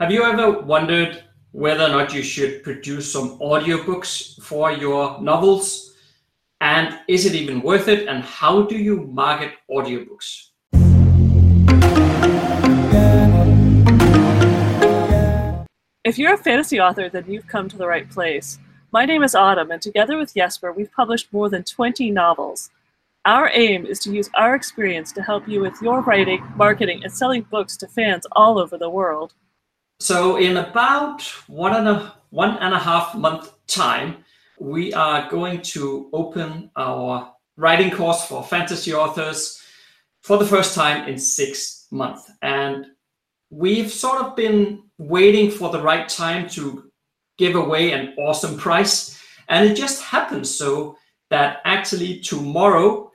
Have you ever wondered whether or not you should produce some audiobooks for your novels? And is it even worth it? And how do you market audiobooks? If you're a fantasy author, then you've come to the right place. My name is Autumn, and together with Jesper, we've published more than 20 novels. Our aim is to use our experience to help you with your writing, marketing, and selling books to fans all over the world. So, in about one and a one and a half month time, we are going to open our writing course for fantasy authors for the first time in six months. And we've sort of been waiting for the right time to give away an awesome price. And it just happens so that actually tomorrow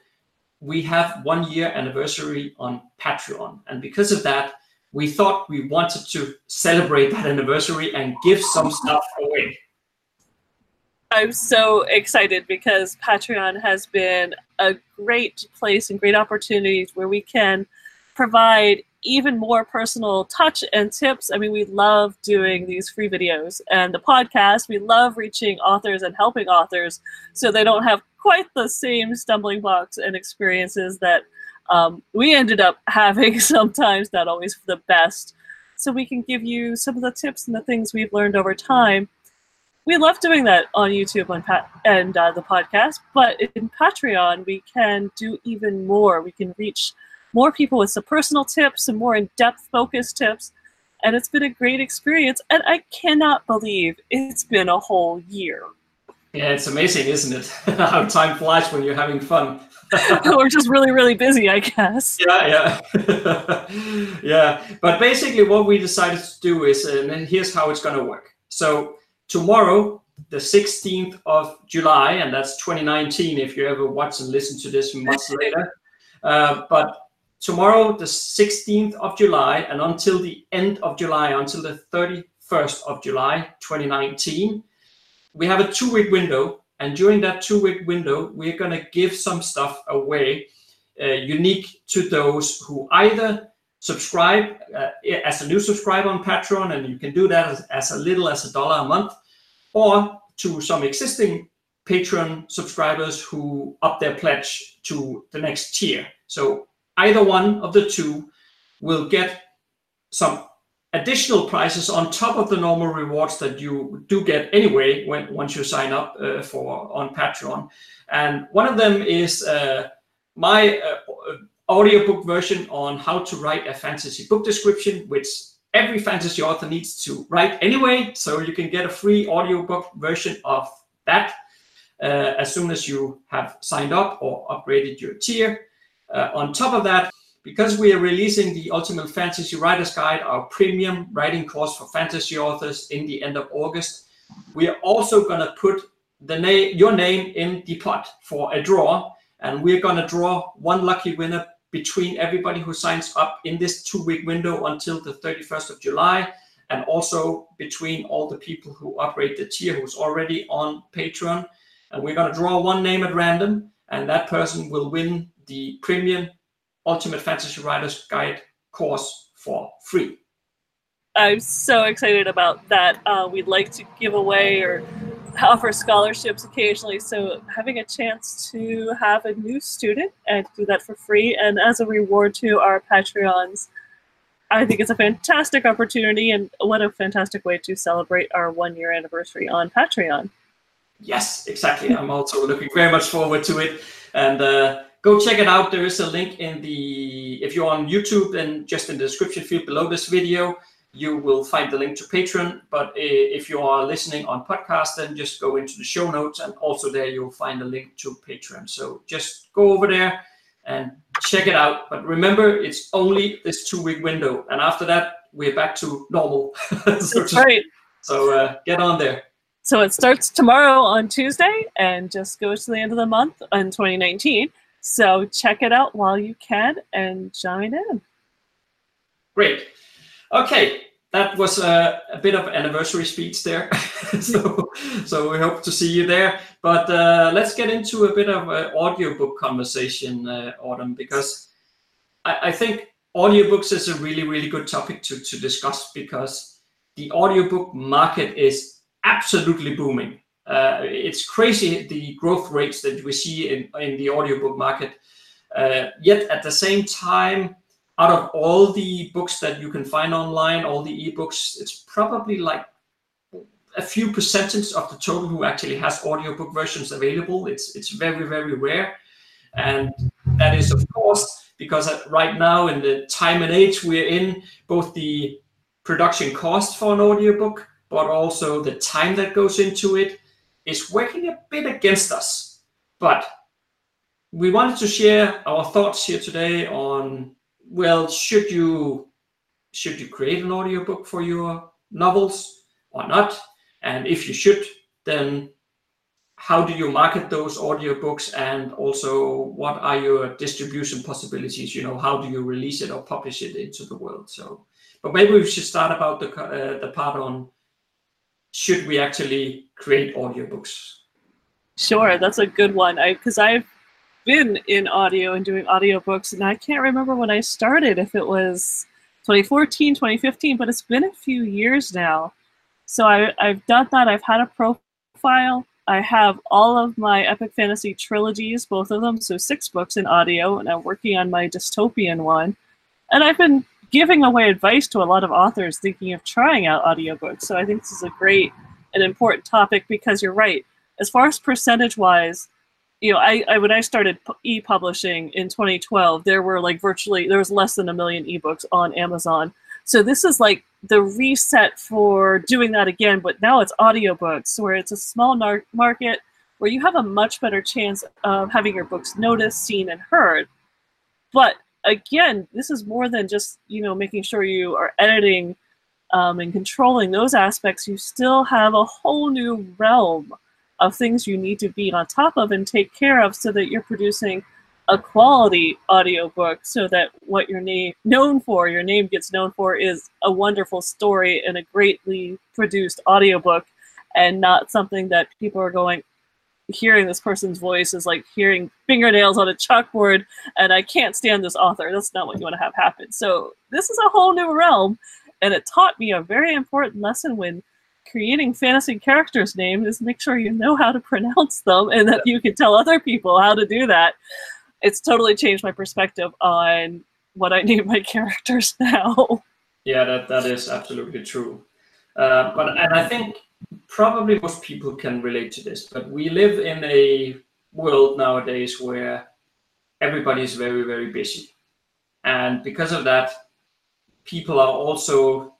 we have one year anniversary on Patreon. And because of that, we thought we wanted to celebrate that anniversary and give some stuff away. I'm so excited because Patreon has been a great place and great opportunities where we can provide even more personal touch and tips. I mean, we love doing these free videos and the podcast. We love reaching authors and helping authors so they don't have quite the same stumbling blocks and experiences that um, we ended up having sometimes, not always for the best. So we can give you some of the tips and the things we've learned over time. We love doing that on YouTube and, and uh, the podcast, but in Patreon, we can do even more. We can reach more people with some personal tips and more in-depth focused tips. And it's been a great experience. And I cannot believe it's been a whole year. Yeah, it's amazing, isn't it? How time flies when you're having fun. We're just really, really busy, I guess. Yeah, yeah. yeah. But basically, what we decided to do is, and here's how it's going to work. So, tomorrow, the 16th of July, and that's 2019 if you ever watch and listen to this much later. Uh, but tomorrow, the 16th of July, and until the end of July, until the 31st of July 2019, we have a two week window and during that two week window, we're going to give some stuff away uh, unique to those who either subscribe uh, as a new subscriber on Patreon, and you can do that as, as a little as a dollar a month, or to some existing Patreon subscribers who up their pledge to the next tier. So either one of the two will get some additional prices on top of the normal rewards that you do get anyway when once you sign up uh, for on Patreon. And one of them is uh, my uh, audiobook version on how to write a fantasy book description, which every fantasy author needs to write anyway. So you can get a free audiobook version of that uh, as soon as you have signed up or upgraded your tier. Uh, on top of that, because we are releasing the Ultimate Fantasy Writer's Guide, our premium writing course for fantasy authors in the end of August, we are also going to put the name, your name in the pot for a draw, and we're going to draw one lucky winner between everybody who signs up in this two-week window until the 31st of July, and also between all the people who operate the tier who's already on Patreon. And we're going to draw one name at random, and that person will win the premium Ultimate Fantasy Writers Guide course for free. I'm so excited about that. Uh, we'd like to give away or offer scholarships occasionally. So having a chance to have a new student and do that for free and as a reward to our Patreons, I think it's a fantastic opportunity and what a fantastic way to celebrate our one year anniversary on Patreon. Yes, exactly. I'm also looking very much forward to it. And uh, go check it out. There is a link in the, if you're on YouTube, and just in the description field below this video, you will find the link to Patreon. But if you are listening on podcast, then just go into the show notes and also there you'll find a link to Patreon. So just go over there and check it out. But remember, it's only this two week window. And after that, we're back to normal. so That's right. So uh, get on there. So it starts tomorrow on Tuesday and just goes to the end of the month in 2019. So check it out while you can and join in. Great. Okay, that was a, a bit of anniversary speech there. so, so we hope to see you there. But uh, let's get into a bit of an audiobook conversation, uh, Autumn, because I, I think audiobooks is a really, really good topic to, to discuss because the audiobook market is absolutely booming. Uh, it's crazy the growth rates that we see in, in the audiobook market. Uh, yet at the same time, out of all the books that you can find online, all the ebooks, it's probably like a few percentage of the total who actually has audiobook versions available. It's it's very very rare, and that is of course because right now in the time and age we're in, both the production cost for an audiobook, but also the time that goes into it, is working a bit against us. But we wanted to share our thoughts here today on well, should you should you create an audiobook for your novels or not? And if you should, then how do you market those audiobooks and also what are your distribution possibilities you know how do you release it or publish it into the world so but maybe we should start about the uh, the part on should we actually create audiobooks sure that's a good one I because i've been in audio and doing audiobooks and i can't remember when i started if it was 2014 2015 but it's been a few years now so I, I've done that. I've had a profile. I have all of my epic fantasy trilogies, both of them, so six books in audio, and I'm working on my dystopian one. And I've been giving away advice to a lot of authors thinking of trying out audiobooks. So I think this is a great and important topic because you're right. As far as percentage wise, you know, I, I when I started e-publishing in 2012, there were like virtually there was less than a million ebooks on Amazon. So this is like the reset for doing that again, but now it's audiobooks where it's a small nar- market where you have a much better chance of having your books noticed, seen, and heard. But again, this is more than just you know making sure you are editing um, and controlling those aspects. You still have a whole new realm of things you need to be on top of and take care of so that you're producing a quality audiobook so that what you're name known for, your name gets known for, is a wonderful story and a greatly produced audiobook and not something that people are going hearing this person's voice is like hearing fingernails on a chalkboard and I can't stand this author. That's not what you want to have happen. So this is a whole new realm and it taught me a very important lesson when creating fantasy characters' names is make sure you know how to pronounce them and that you can tell other people how to do that it's totally changed my perspective on what I name my characters now. Yeah, that, that is absolutely true. Uh, but and I think probably most people can relate to this. But we live in a world nowadays where everybody is very very busy, and because of that, people are also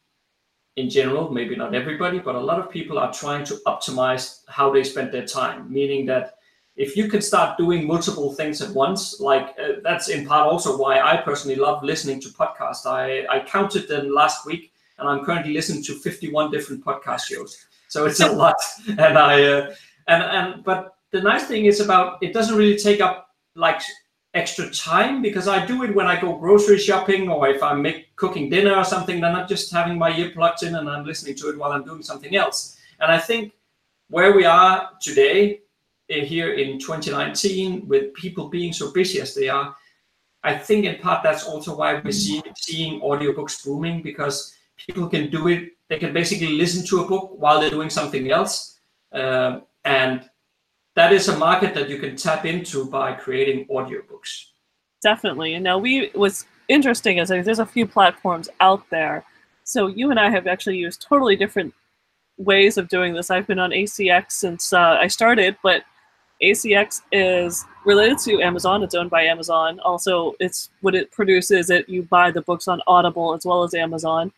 in general, maybe not everybody, but a lot of people are trying to optimize how they spend their time, meaning that if you can start doing multiple things at once, like uh, that's in part also why I personally love listening to podcasts. I, I counted them last week, and I'm currently listening to 51 different podcast shows. So it's a lot, and I uh, and and but the nice thing is about it doesn't really take up like extra time because I do it when I go grocery shopping or if I'm make, cooking dinner or something. Then I'm just having my ear plugged in and I'm listening to it while I'm doing something else. And I think where we are today uh, here in 2019 with people being so busy as they are, I think in part that's also why we're seeing, seeing audiobooks booming because people can do it. They can basically listen to a book while they're doing something else. Uh, and that is a market that you can tap into by creating audiobooks. Definitely. And now we was interesting is there's a few platforms out there. So you and I have actually used totally different ways of doing this. I've been on ACX since uh, I started, but ACX is related to Amazon. It's owned by Amazon. Also, it's what it produces. It you buy the books on Audible as well as Amazon.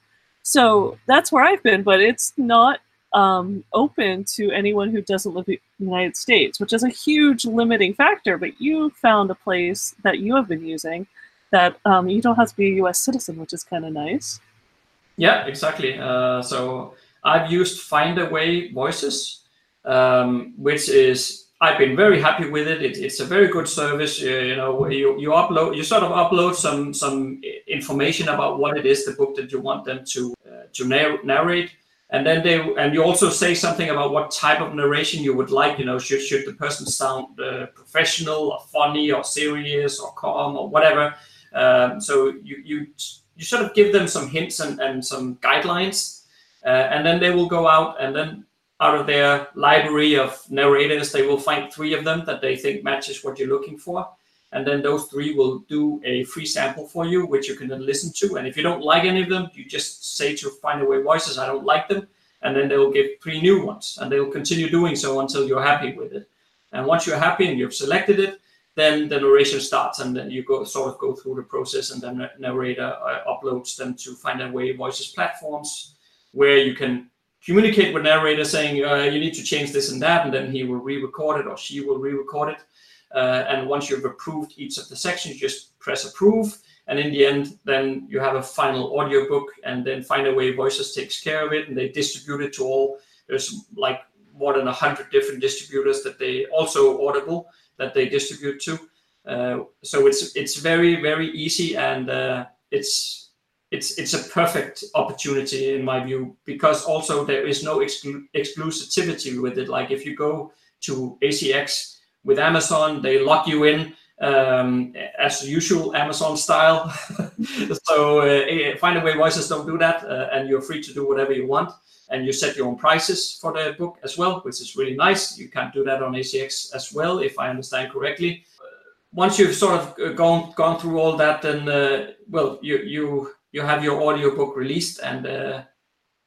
So that's where I've been, but it's not um, open to anyone who doesn't live in the United States, which is a huge limiting factor. But you found a place that you have been using that um, you don't have to be a U.S. citizen, which is kind of nice. Yeah, exactly. Uh, so I've used Findaway Voices, um, which is I've been very happy with it. it it's a very good service. Uh, you know, you, you upload, you sort of upload some some information about what it is the book that you want them to uh, to narrate, and then they and you also say something about what type of narration you would like. You know, should should the person sound uh, professional or funny or serious or calm or whatever. Um, so you you you sort of give them some hints and, and some guidelines Uh, and then they will go out and then out of their library of narrators, they will find three of them that they think matches what you're looking for. And then those three will do a free sample for you, which you can then listen to. And if you don't like any of them, you just say to Findaway Voices, I don't like them. And then they will give three new ones. And they will continue doing so until you're happy with it. And once you're happy and you've selected it, then the narration starts and then you go sort of go through the process and then the narrator uh, uploads them to Findaway Voices platforms where you can communicate with narrator saying uh, you need to change this and that, and then he will re-record it or she will re-record it. Uh, and once you've approved each of the sections, you just press approve. And in the end, then you have a final audiobook, and then Find Findaway Voices takes care of it, and they distribute it to all. There's like more than a hundred different distributors that they also Audible that they distribute to. Uh, so it's it's very very easy, and uh, it's it's it's a perfect opportunity in my view because also there is no exclu- exclusivity with it. Like if you go to ACX with Amazon, they lock you in um, as usual Amazon style. so uh, Findaway Voices don't do that, uh, and you're free to do whatever you want. And you set your own prices for the book as well, which is really nice. You can't do that on ACX as well, if I understand correctly. Once you've sort of uh, gone gone through all that, then uh, well, you you you have your audiobook released and uh,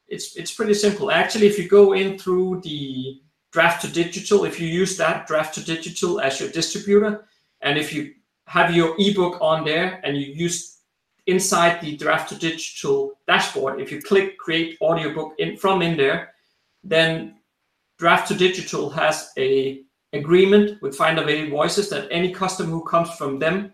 it's it's pretty simple. Actually if you go in through the draft to digital if you use that draft to digital as your distributor and if you have your ebook on there and you use inside the draft to digital dashboard if you click create audiobook in from in there then draft to digital has a agreement with Findaway Voices that any customer who comes from them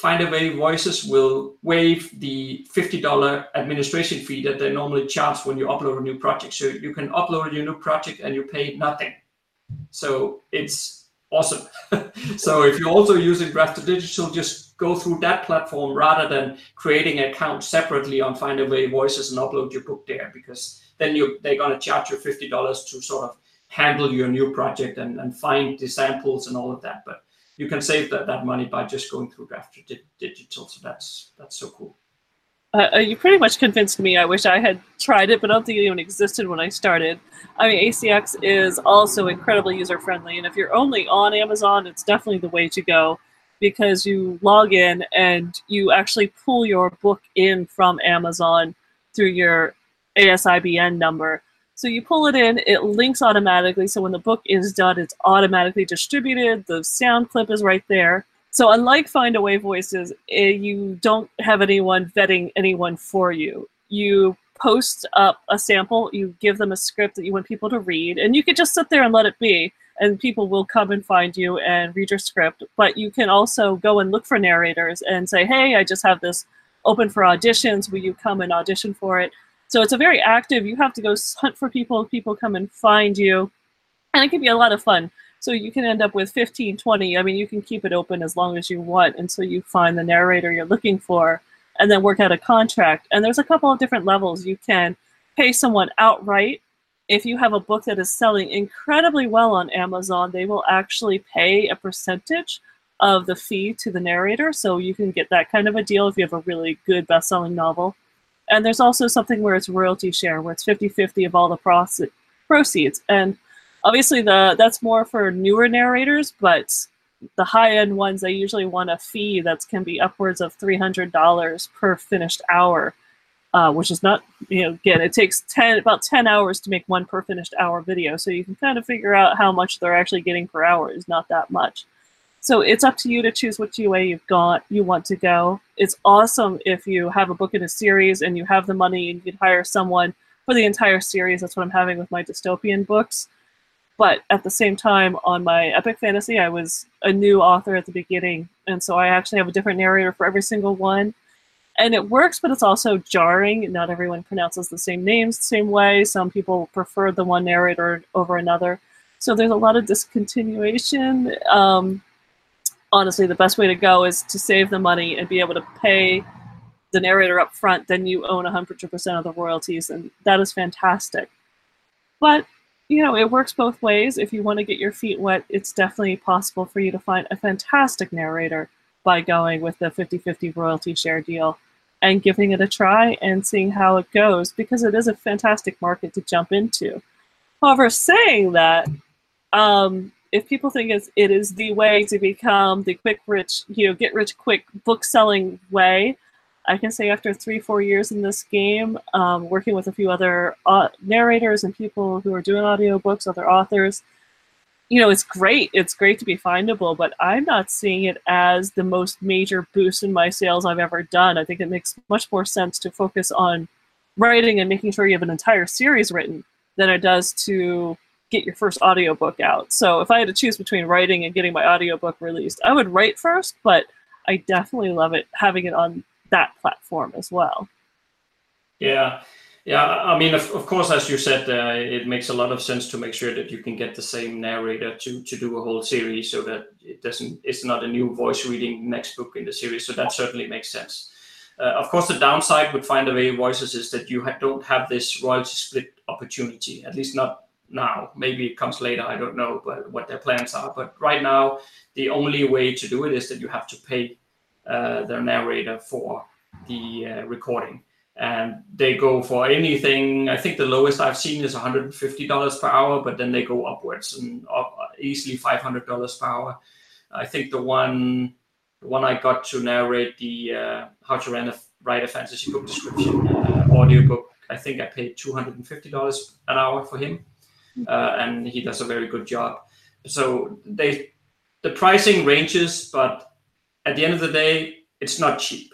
Findaway Voices will waive the $50 administration fee that they normally charge when you upload a new project. So you can upload your new project and you pay nothing. So it's awesome. so if you're also using Draft to Digital, just go through that platform rather than creating an account separately on Findaway Voices and upload your book there because then you they're going to charge you $50 to sort of handle your new project and, and find the samples and all of that. But you can save that, that money by just going through Draft Digital. So that's that's so cool. Uh, uh, you pretty much convinced me. I wish I had tried it, but I don't think it even existed when I started. I mean, ACX is also incredibly user friendly, and if you're only on Amazon, it's definitely the way to go because you log in and you actually pull your book in from Amazon through your ASIN number. So you pull it in, it links automatically. So when the book is done, it's automatically distributed. The sound clip is right there. So unlike Findaway Voices, eh, you don't have anyone vetting anyone for you. You post up a sample, you give them a script that you want people to read, and you can just sit there and let it be, and people will come and find you and read your script. But you can also go and look for narrators and say, hey, I just have this open for auditions. Will you come and audition for it? So it's a very active, you have to go hunt for people, people come and find you. And it can be a lot of fun. So you can end up with 15, 20. I mean, you can keep it open as long as you want until you find the narrator you're looking for and then work out a contract. And there's a couple of different levels. You can pay someone outright. If you have a book that is selling incredibly well on Amazon, they will actually pay a percentage of the fee to the narrator. So you can get that kind of a deal if you have a really good best selling novel. And there's also something where it's royalty share, where it's 50-50 of all the proceeds. And obviously the that's more for newer narrators, but the high-end ones, they usually want a fee that can be upwards of $300 per finished hour, uh, which is not, you know, again, it takes 10, about 10 hours to make one per finished hour video. So you can kind of figure out how much they're actually getting per hour is not that much. So it's up to you to choose which UA you've got you want to go. It's awesome if you have a book in a series and you have the money and you can hire someone for the entire series. That's what I'm having with my dystopian books. But at the same time, on my epic fantasy, I was a new author at the beginning, and so I actually have a different narrator for every single one. And it works, but it's also jarring. Not everyone pronounces the same names the same way. Some people prefer the one narrator over another. So there's a lot of discontinuation. Um, honestly the best way to go is to save the money and be able to pay the narrator up front then you own 100% of the royalties and that is fantastic but you know it works both ways if you want to get your feet wet it's definitely possible for you to find a fantastic narrator by going with the 50-50 royalty share deal and giving it a try and seeing how it goes because it is a fantastic market to jump into. However, saying that, um, if people think it's, it is the way to become the quick rich, you know, get rich quick book selling way, I can say after three, four years in this game, um, working with a few other uh, narrators and people who are doing audiobooks, other authors, you know, it's great. It's great to be findable, but I'm not seeing it as the most major boost in my sales I've ever done. I think it makes much more sense to focus on writing and making sure you have an entire series written than it does to get your first audiobook out. So if I had to choose between writing and getting my audiobook released, I would write first, but I definitely love it having it on that platform as well. Yeah. Yeah, I mean, of, of course, as you said, uh, it makes a lot of sense to make sure that you can get the same narrator to to do a whole series, so that it doesn't. It's not a new voice reading next book in the series. So that certainly makes sense. Uh, of course, the downside with Findaway Voices is that you ha- don't have this royalty split opportunity. At least not now. Maybe it comes later. I don't know, but what their plans are. But right now, the only way to do it is that you have to pay uh, their narrator for the uh, recording and they go for anything. I think the lowest I've seen is $150 per hour, but then they go upwards and up, easily $500 per hour. I think the one the one I got to narrate the uh, How to a, Write a Fantasy Book Description uh, audiobook, I think I paid $250 an hour for him, uh, and he does a very good job. So they the pricing ranges, but at the end of the day, it's not cheap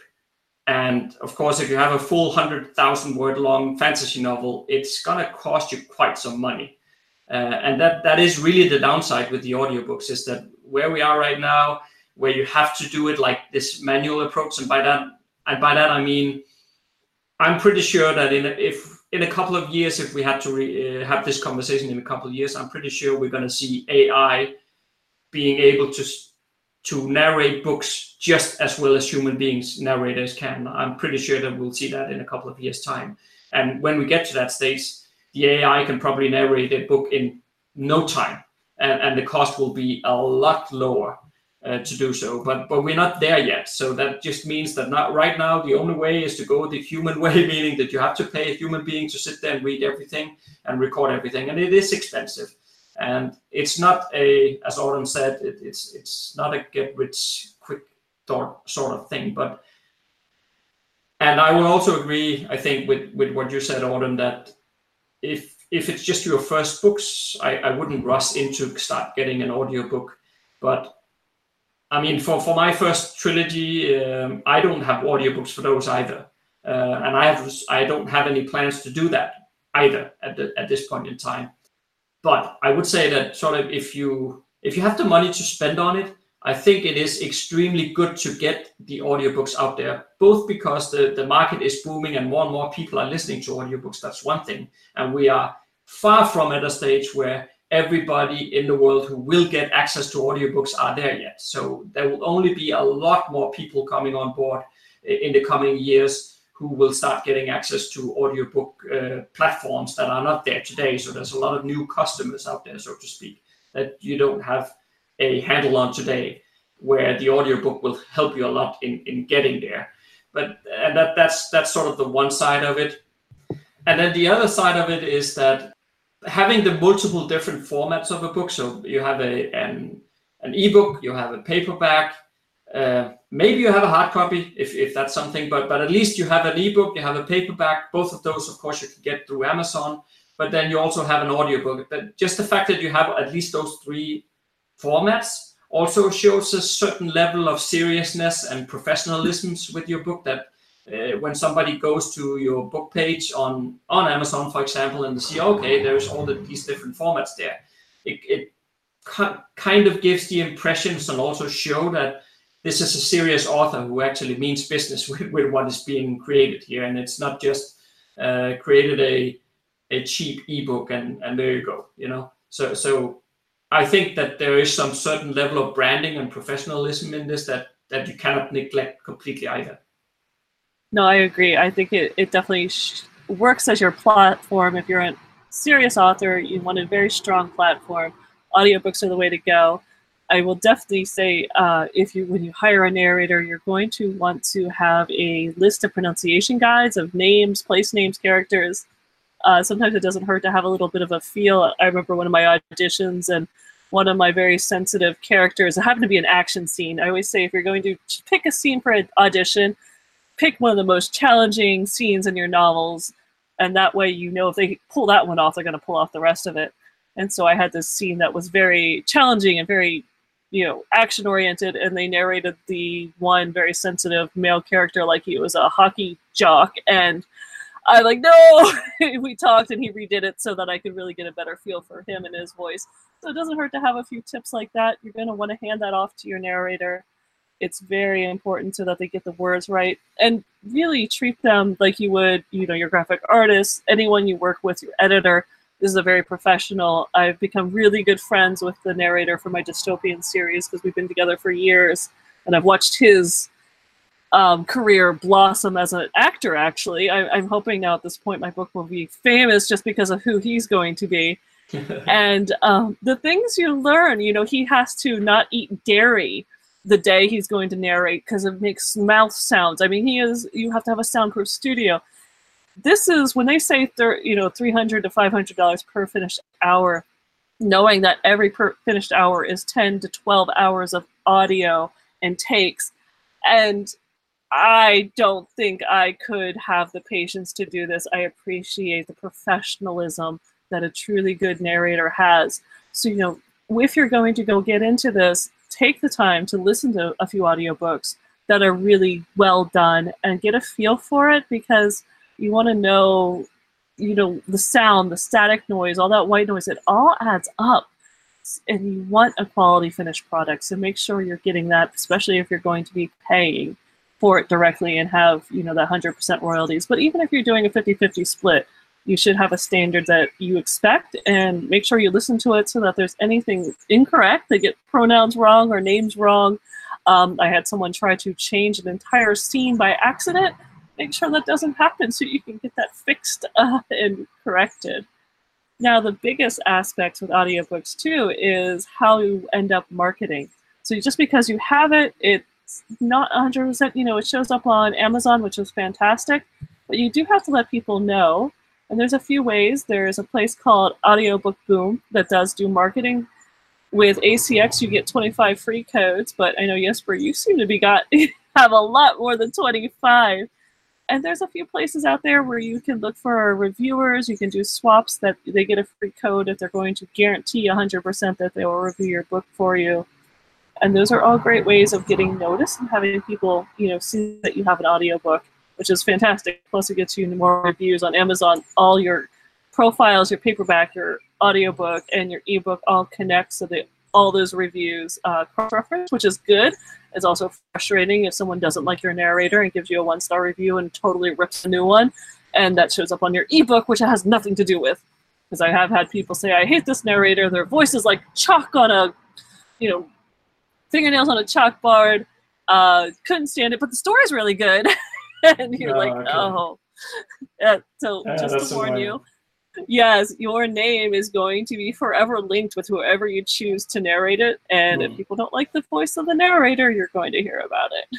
and of course, if you have a full 100,000 word long fantasy novel, it's to cost you quite some money. Uh, and that, that is really the downside with the audiobooks is that where we are right now, where you have to do it like this manual approach. And by that, and by that, I mean, I'm pretty sure that in if in a couple of years, if we had to re, uh, have this conversation in a couple of years, I'm pretty sure we're going to see AI being able to to narrate books just as well as human beings narrators can. I'm pretty sure that we'll see that in a couple of years' time. And when we get to that stage, the AI can probably narrate a book in no time, and, and the cost will be a lot lower uh, to do so. But but we're not there yet. So that just means that not right now. The only way is to go the human way, meaning that you have to pay a human being to sit there and read everything and record everything, and it is expensive and it's not a as autumn said it, it's it's not a get rich quick sort of thing but and i will also agree i think with with what you said autumn that if if it's just your first books i i wouldn't rush into start getting an audiobook but i mean for for my first trilogy um, i don't have audiobooks for those either uh, and i have i don't have any plans to do that either at the, at this point in time but I would say that sort of if you if you have the money to spend on it, I think it is extremely good to get the audiobooks out there, both because the, the market is booming and more and more people are listening to audiobooks. That's one thing. And we are far from at a stage where everybody in the world who will get access to audiobooks are there yet. So there will only be a lot more people coming on board in the coming years who will start getting access to audiobook uh, platforms that are not there today. So there's a lot of new customers out there, so to speak, that you don't have a handle on today, where the audiobook will help you a lot in, in getting there. But and that that's that's sort of the one side of it. And then the other side of it is that having the multiple different formats of a book. So you have a an an ebook, you have a paperback, uh, maybe you have a hard copy if, if that's something, but but at least you have an ebook, you have a paperback. Both of those, of course, you can get through Amazon. But then you also have an audiobook. But just the fact that you have at least those three formats also shows a certain level of seriousness and professionalism with your book. That uh, when somebody goes to your book page on on Amazon, for example, and see, okay, there's all the, these different formats there, it, it kind of gives the impressions and also show that this is a serious author who actually means business with, with what is being created here, and it's not just uh, created a a cheap ebook and and there you go, you know. So so I think that there is some certain level of branding and professionalism in this that that you cannot neglect completely either. No, I agree. I think it, it definitely sh- works as your platform. If you're a serious author, you want a very strong platform. Audiobooks are the way to go I will definitely say uh, if you when you hire a narrator, you're going to want to have a list of pronunciation guides of names, place names, characters. Uh, sometimes it doesn't hurt to have a little bit of a feel. I remember one of my auditions and one of my very sensitive characters. It happened to be an action scene. I always say if you're going to pick a scene for an audition, pick one of the most challenging scenes in your novels, and that way you know if they pull that one off, they're going to pull off the rest of it. And so I had this scene that was very challenging and very you know action oriented and they narrated the one very sensitive male character like he was a hockey jock and i like no! We talked and he redid it so that i could really get a better feel for him and his voice. So it doesn't hurt to have a few tips like that. You're going to want to hand that off to your narrator it's very important so that they get the words right and really treat them like you would you know your graphic artist anyone you work with your editor this is a very professional. I've become really good friends with the narrator for my dystopian series because we've been together for years, and I've watched his um, career blossom as an actor. Actually, I, am hoping now at this point my book will be famous just because of who he's going to be. and um, the things you learn, you know, he has to not eat dairy the day he's going to narrate because it makes mouth sounds. I mean, he is. You have to have a soundproof studio this is when they say thir- you know 300 to 500 dollars per finished hour knowing that every per finished hour is 10 to 12 hours of audio and takes and i don't think i could have the patience to do this i appreciate the professionalism that a truly good narrator has so you know if you're going to go get into this take the time to listen to a few audiobooks that are really well done and get a feel for it because you want to know, you know, the sound, the static noise, all that white noise, it all adds up. And you want a quality finished product. So make sure you're getting that, especially if you're going to be paying for it directly and have, you know, that 100% royalties. But even if you're doing a 50 50 split, you should have a standard that you expect and make sure you listen to it so that there's anything incorrect, they get pronouns wrong or names wrong. Um, I had someone try to change an entire scene by accident make sure that doesn't happen so you can get that fixed uh, and corrected. Now, the biggest aspects with audiobooks too is how you end up marketing. So just because you have it, it's not 100%, you know, it shows up on Amazon, which is fantastic, but you do have to let people know. And there's a few ways. There's a place called Audiobook Boom that does do marketing. With ACX, you get 25 free codes, but I know Jesper, you seem to be got have a lot more than 25 and there's a few places out there where you can look for reviewers. You can do swaps that they get a free code if they're going to guarantee 100% that they will review your book for you. And those are all great ways of getting noticed and having people, you know, see that you have an audiobook, which is fantastic. Plus, it gets you more reviews on Amazon. All your profiles, your paperback, your audiobook, and your ebook all connect so that all those reviews uh, cross-reference, which is good. It's also frustrating if someone doesn't like your narrator and gives you a one-star review and totally rips a new one, and that shows up on your ebook, which has nothing to do with. Because I have had people say, "I hate this narrator. Their voice is like chalk on a, you know, fingernails on a chalkboard. Uh, couldn't stand it, but the story's really good." and you're oh, like, okay. "Oh." Yeah, so yeah, just to warn you yes, your name is going to be forever linked with whoever you choose to narrate it. And mm. if hmm. people don't like the voice of the narrator, you're going to hear about it.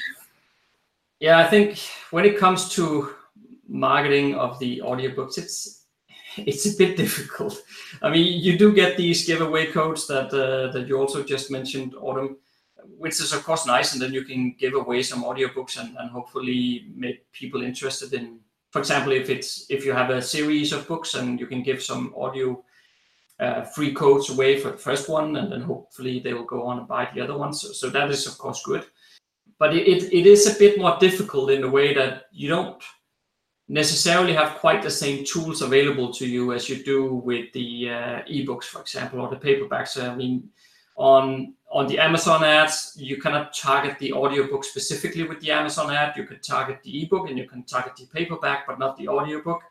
Yeah, I think when it comes to marketing of the audiobooks, it's it's a bit difficult. I mean, you do get these giveaway codes that uh, that you also just mentioned, Autumn, which is of course nice, and then you can give away some audiobooks and, and hopefully make people interested in for example, if it's if you have a series of books and you can give some audio uh, free codes away for the first one, and then hopefully they will go on and buy the other ones. So, so that is of course good, but it, it, it is a bit more difficult in the way that you don't necessarily have quite the same tools available to you as you do with the uh, ebooks, for example, or the paperbacks. I mean, on on the Amazon ads, you cannot target the audiobook specifically with the Amazon ad. You could target the ebook and you can target the paperback, but not the audiobook.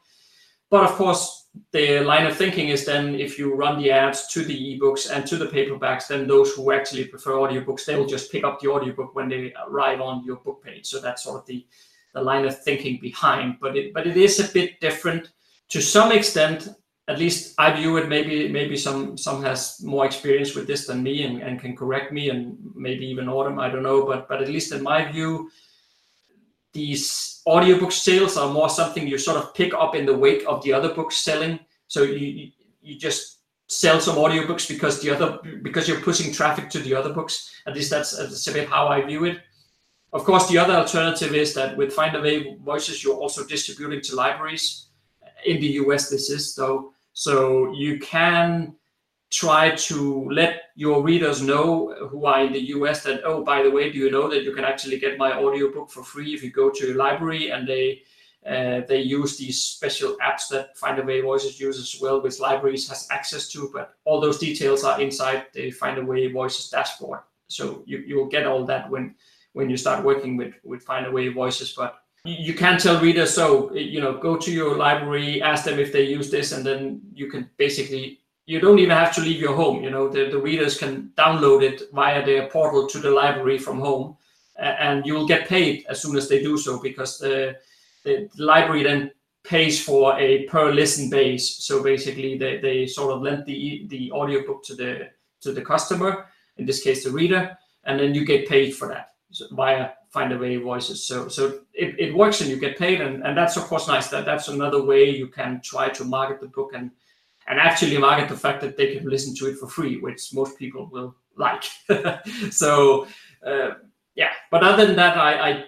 But of course, the line of thinking is then if you run the ads to the ebooks and to the paperbacks, then those who actually prefer audiobooks, they will just pick up the audiobook when they arrive on your book page. So that's sort of the, the line of thinking behind. But it but it is a bit different to some extent at least I view it. Maybe maybe some some has more experience with this than me and, and can correct me, and maybe even Autumn. I don't know, but but at least in my view, these audiobook sales are more something you sort of pick up in the wake of the other books selling. So you you just sell some audiobooks because the other because you're pushing traffic to the other books. At least that's, that's a bit how I view it. Of course, the other alternative is that with Findaway Voices, you're also distributing to libraries. In the US, this is though. So you can try to let your readers know who are in the US that, oh, by the way, do you know that you can actually get my audiobook for free if you go to your library and they uh, they use these special apps that Find Findaway Voices uses as well, which libraries has access to, but all those details are inside the Findaway Voices dashboard. So you, you'll get all that when when you start working with, with Find Findaway Voices, but you can tell readers, so, you know, go to your library, ask them if they use this, and then you can basically you don't even have to leave your home. You know, the, the readers can download it via their portal to the library from home, and you'll get paid as soon as they do so because the, the library then pays for a per listen base. So basically, they, they sort of lend the the audiobook to the to the customer, in this case the reader, and then you get paid for that so via Findaway Voices. So so it, it works and you get paid, and, and that's of course nice. That that's another way you can try to market the book and and actually market the fact that they can listen to it for free, which most people will like. so uh, yeah, but other than that, I, I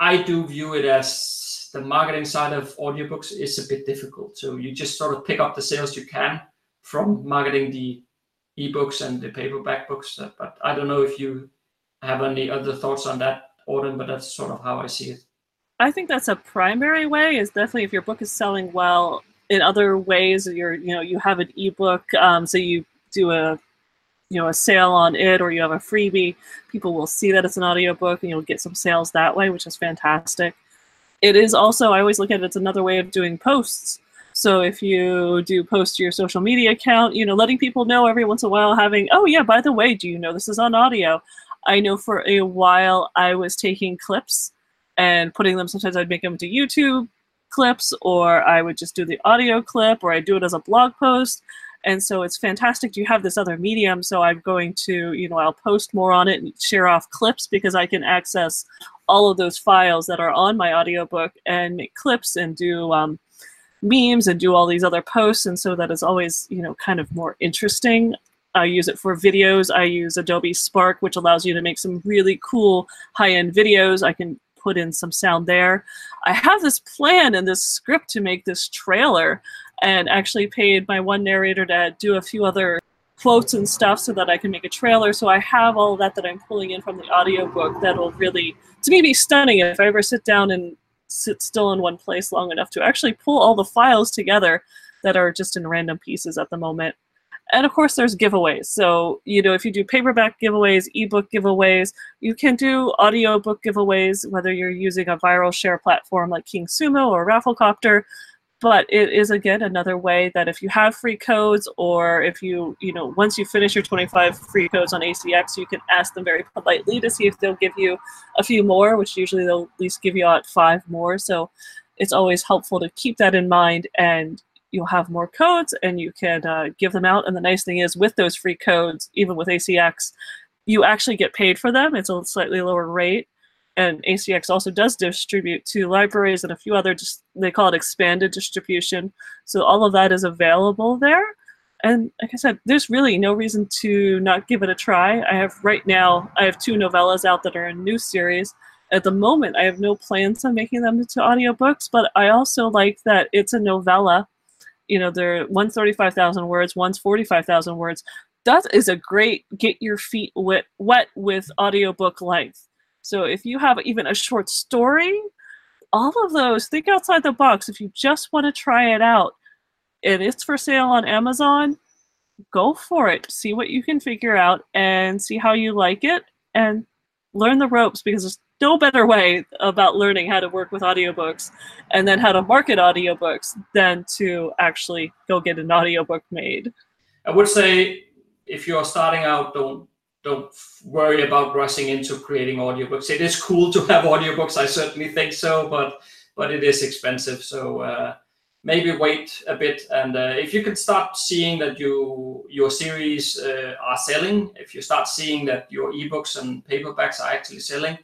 I do view it as the marketing side of audiobooks is a bit difficult. So you just sort of pick up the sales you can from marketing the ebooks and the paperback books. But I don't know if you have any other thoughts on that, Autumn, but that's sort of how I see it. I think that's a primary way. Is definitely if your book is selling well, in other ways you're you know you have an ebook um, so you do a you know a sale on it or you have a freebie people will see that it's an audiobook and you'll get some sales that way which is fantastic it is also i always look at it it's another way of doing posts so if you do post to your social media account you know letting people know every once in a while having oh yeah by the way do you know this is on audio i know for a while i was taking clips and putting them sometimes i'd make them to youtube clips or I would just do the audio clip or I'd do it as a blog post. And so it's fantastic. You have this other medium. So I'm going to, you know, I'll post more on it and share off clips because I can access all of those files that are on my audiobook and make clips and do um, memes and do all these other posts. And so that is always, you know, kind of more interesting. I use it for videos. I use Adobe Spark, which allows you to make some really cool high end videos. I can put in some sound there. I have this plan and this script to make this trailer and actually paid my one narrator to do a few other quotes and stuff so that I can make a trailer. So I have all that that I'm pulling in from the audiobook that'll really, to me, be stunning if I ever sit down and sit still in one place long enough to actually pull all the files together that are just in random pieces at the moment. And of course, there's giveaways. So, you know, if you do paperback giveaways, ebook giveaways, you can do audiobook giveaways, whether you're using a viral share platform like KingSumo or Rafflecopter. But it is again another way that if you have free codes, or if you, you know, once you finish your 25 free codes on ACX, you can ask them very politely to see if they'll give you a few more, which usually they'll at least give you out five more. So it's always helpful to keep that in mind and you'll have more codes and you can uh, give them out. And the nice thing is, with those free codes, even with ACX, you actually get paid for them. It's a slightly lower rate. And ACX also does distribute to libraries and a few other, they call it expanded distribution. So all of that is available there. And like I said, there's really no reason to not give it a try. I have right now, I have two novellas out that are a new series. At the moment, I have no plans on making them into audiobooks, but I also like that it's a novella you know, they're one's 35,000 words, one's 45,000 words. That is a great get your feet wet, wet with audiobook length. So if you have even a short story, all of those, think outside the box. If you just want to try it out and it's for sale on Amazon, go for it. See what you can figure out and see how you like it and learn the ropes because there's no better way about learning how to work with audiobooks and then how to market audiobooks than to actually go get an audiobook made. I would say if you're starting out, don't don't worry about rushing into creating audiobooks. It is cool to have audiobooks, I certainly think so, but but it is expensive. So uh, maybe wait a bit. And uh, if you can start seeing that you your series uh, are selling if you start seeing that your ebooks and paperbacks are actually selling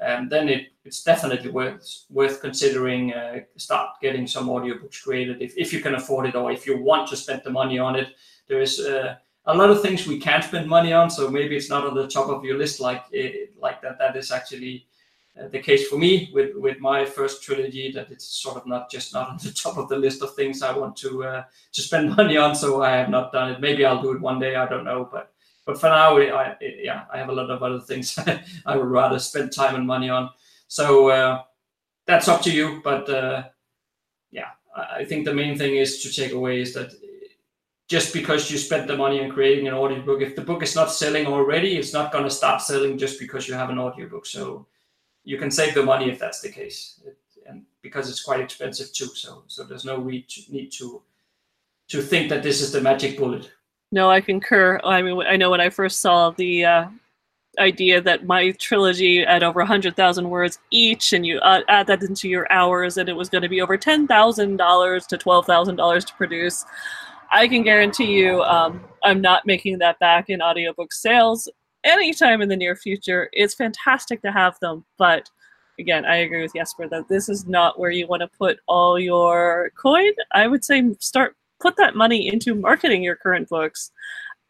um, then it, it's definitely worth worth considering uh, start getting some audiobooks created if, if you can afford it or if you want to spend the money on it. There is uh, a lot of things we can't spend money on so maybe it's not on the top of your list like it, like that. That is actually the case for me with with my first trilogy that it's sort of not just not on the top of the list of things I want to uh, to spend money on. So I have not done it. Maybe I'll do it one day. I don't know, but but for now, I, yeah, I have a lot of other things I would rather spend time and money on. So uh, that's up to you. But uh, yeah, I think the main thing is to take away is that just because you spent the money on creating an audiobook, if the book is not selling already, it's not going to start selling just because you have an audiobook. So you can save the money if that's the case, it, and because it's quite expensive too. So so there's no need to, need to to think that this is the magic bullet. No, I concur. I mean, I know when I first saw the uh, idea that my trilogy at over 100,000 words each, and you uh, add that into your hours, and it was going to be over $10,000 to $12,000 to produce. I can guarantee you um, I'm not making that back in audiobook sales anytime in the near future. It's fantastic to have them, but again, I agree with Jesper that this is not where you want to put all your coin. I would say start put that money into marketing your current books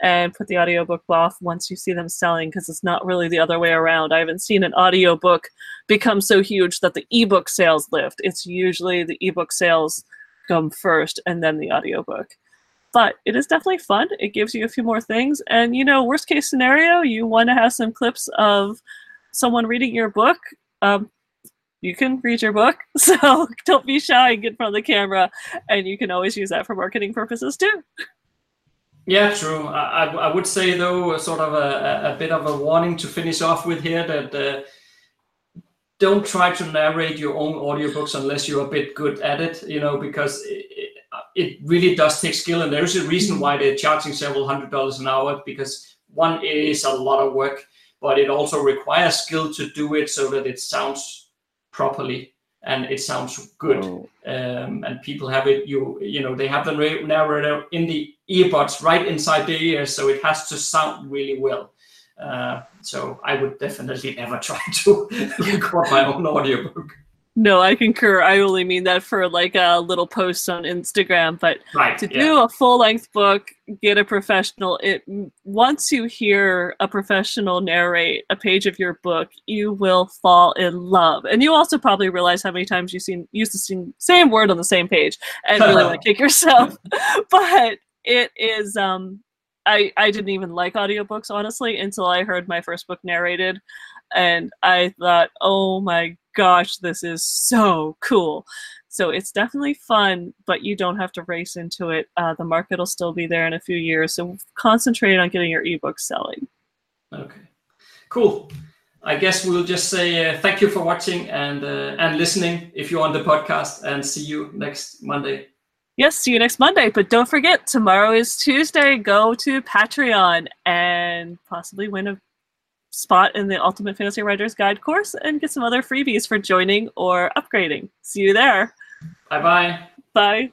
and put the audiobook off once you see them selling because it's not really the other way around. I haven't seen an audiobook become so huge that the ebook sales lift. It's usually the ebook sales come first and then the audiobook but it is definitely fun. It gives you a few more things. And, you know, worst case scenario, you want to have some clips of someone reading your book. Um, you can read your book. So don't be shy and get in front of the camera. And you can always use that for marketing purposes too. Yeah, true. I, I would say, though, sort of a, a bit of a warning to finish off with here that uh, don't try to narrate your own audiobooks unless you're a bit good at it, you know, because it really does take skill, and there's a reason why they're charging several hundred dollars an hour because one it is a lot of work, but it also requires skill to do it so that it sounds properly and it sounds good. Oh. Um, and people have it, you you know, they have the narrator in the earbuds right inside the ear, so it has to sound really well. Uh, so I would definitely never try to record my own audiobook. No, I concur. I only mean that for like a little post on Instagram, but right, to yeah. do a full length book, get a professional. It once you hear a professional narrate a page of your book, you will fall in love, and you also probably realize how many times you've seen use the same, same word on the same page and really want to kick yourself. but it is um I, I didn't even like audiobooks honestly until I heard my first book narrated and I thought, oh my gosh, this is so cool. So it's definitely fun, but you don't have to race into it. Uh, the market will still be there in a few years. So concentrate on getting your ebook selling. Okay, cool. I guess we'll just say uh, thank you for watching and uh, and listening if you're on the podcast, and see you next Monday. Yes, see you next Monday. But don't forget, tomorrow is Tuesday. Go to Patreon and possibly win a spot in the Ultimate Fantasy Writers Guide course and get some other freebies for joining or upgrading. See you there. Bye-bye. Bye.